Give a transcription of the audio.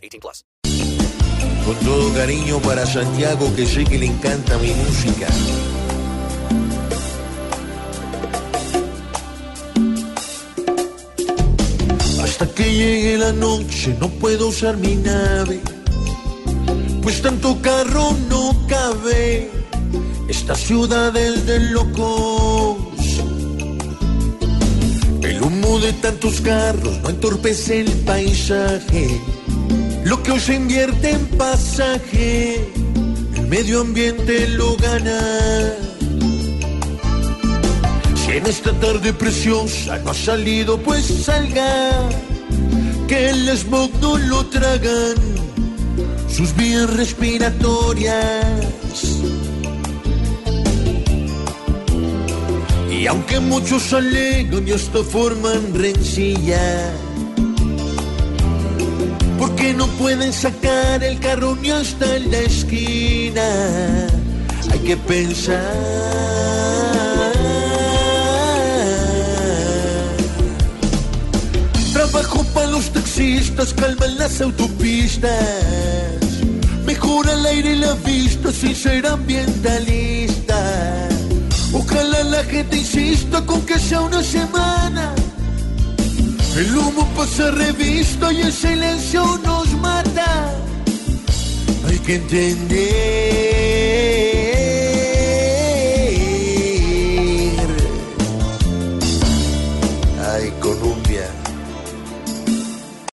18 plus. Con todo cariño para Santiago, que sé que le encanta mi música. Hasta que llegue la noche no puedo usar mi nave, pues tanto carro no cabe. Esta ciudad es de locos. El humo de tantos carros no entorpece el paisaje. Lo que hoy se invierte en pasaje, el medio ambiente lo gana. Si en esta tarde preciosa no ha salido, pues salga. Que el smog no lo tragan sus vías respiratorias. Y aunque muchos alegan y hasta forman rencilla, pueden sacar el carro ni hasta en la esquina, hay que pensar. Trabajo para los taxistas, calman las autopistas, mejora el aire y la vista sin ser ambientalista. Ojalá la gente insista con que sea una semana. El humo pasa revista y el silencio nos mata. Hay que entender. Ay, con un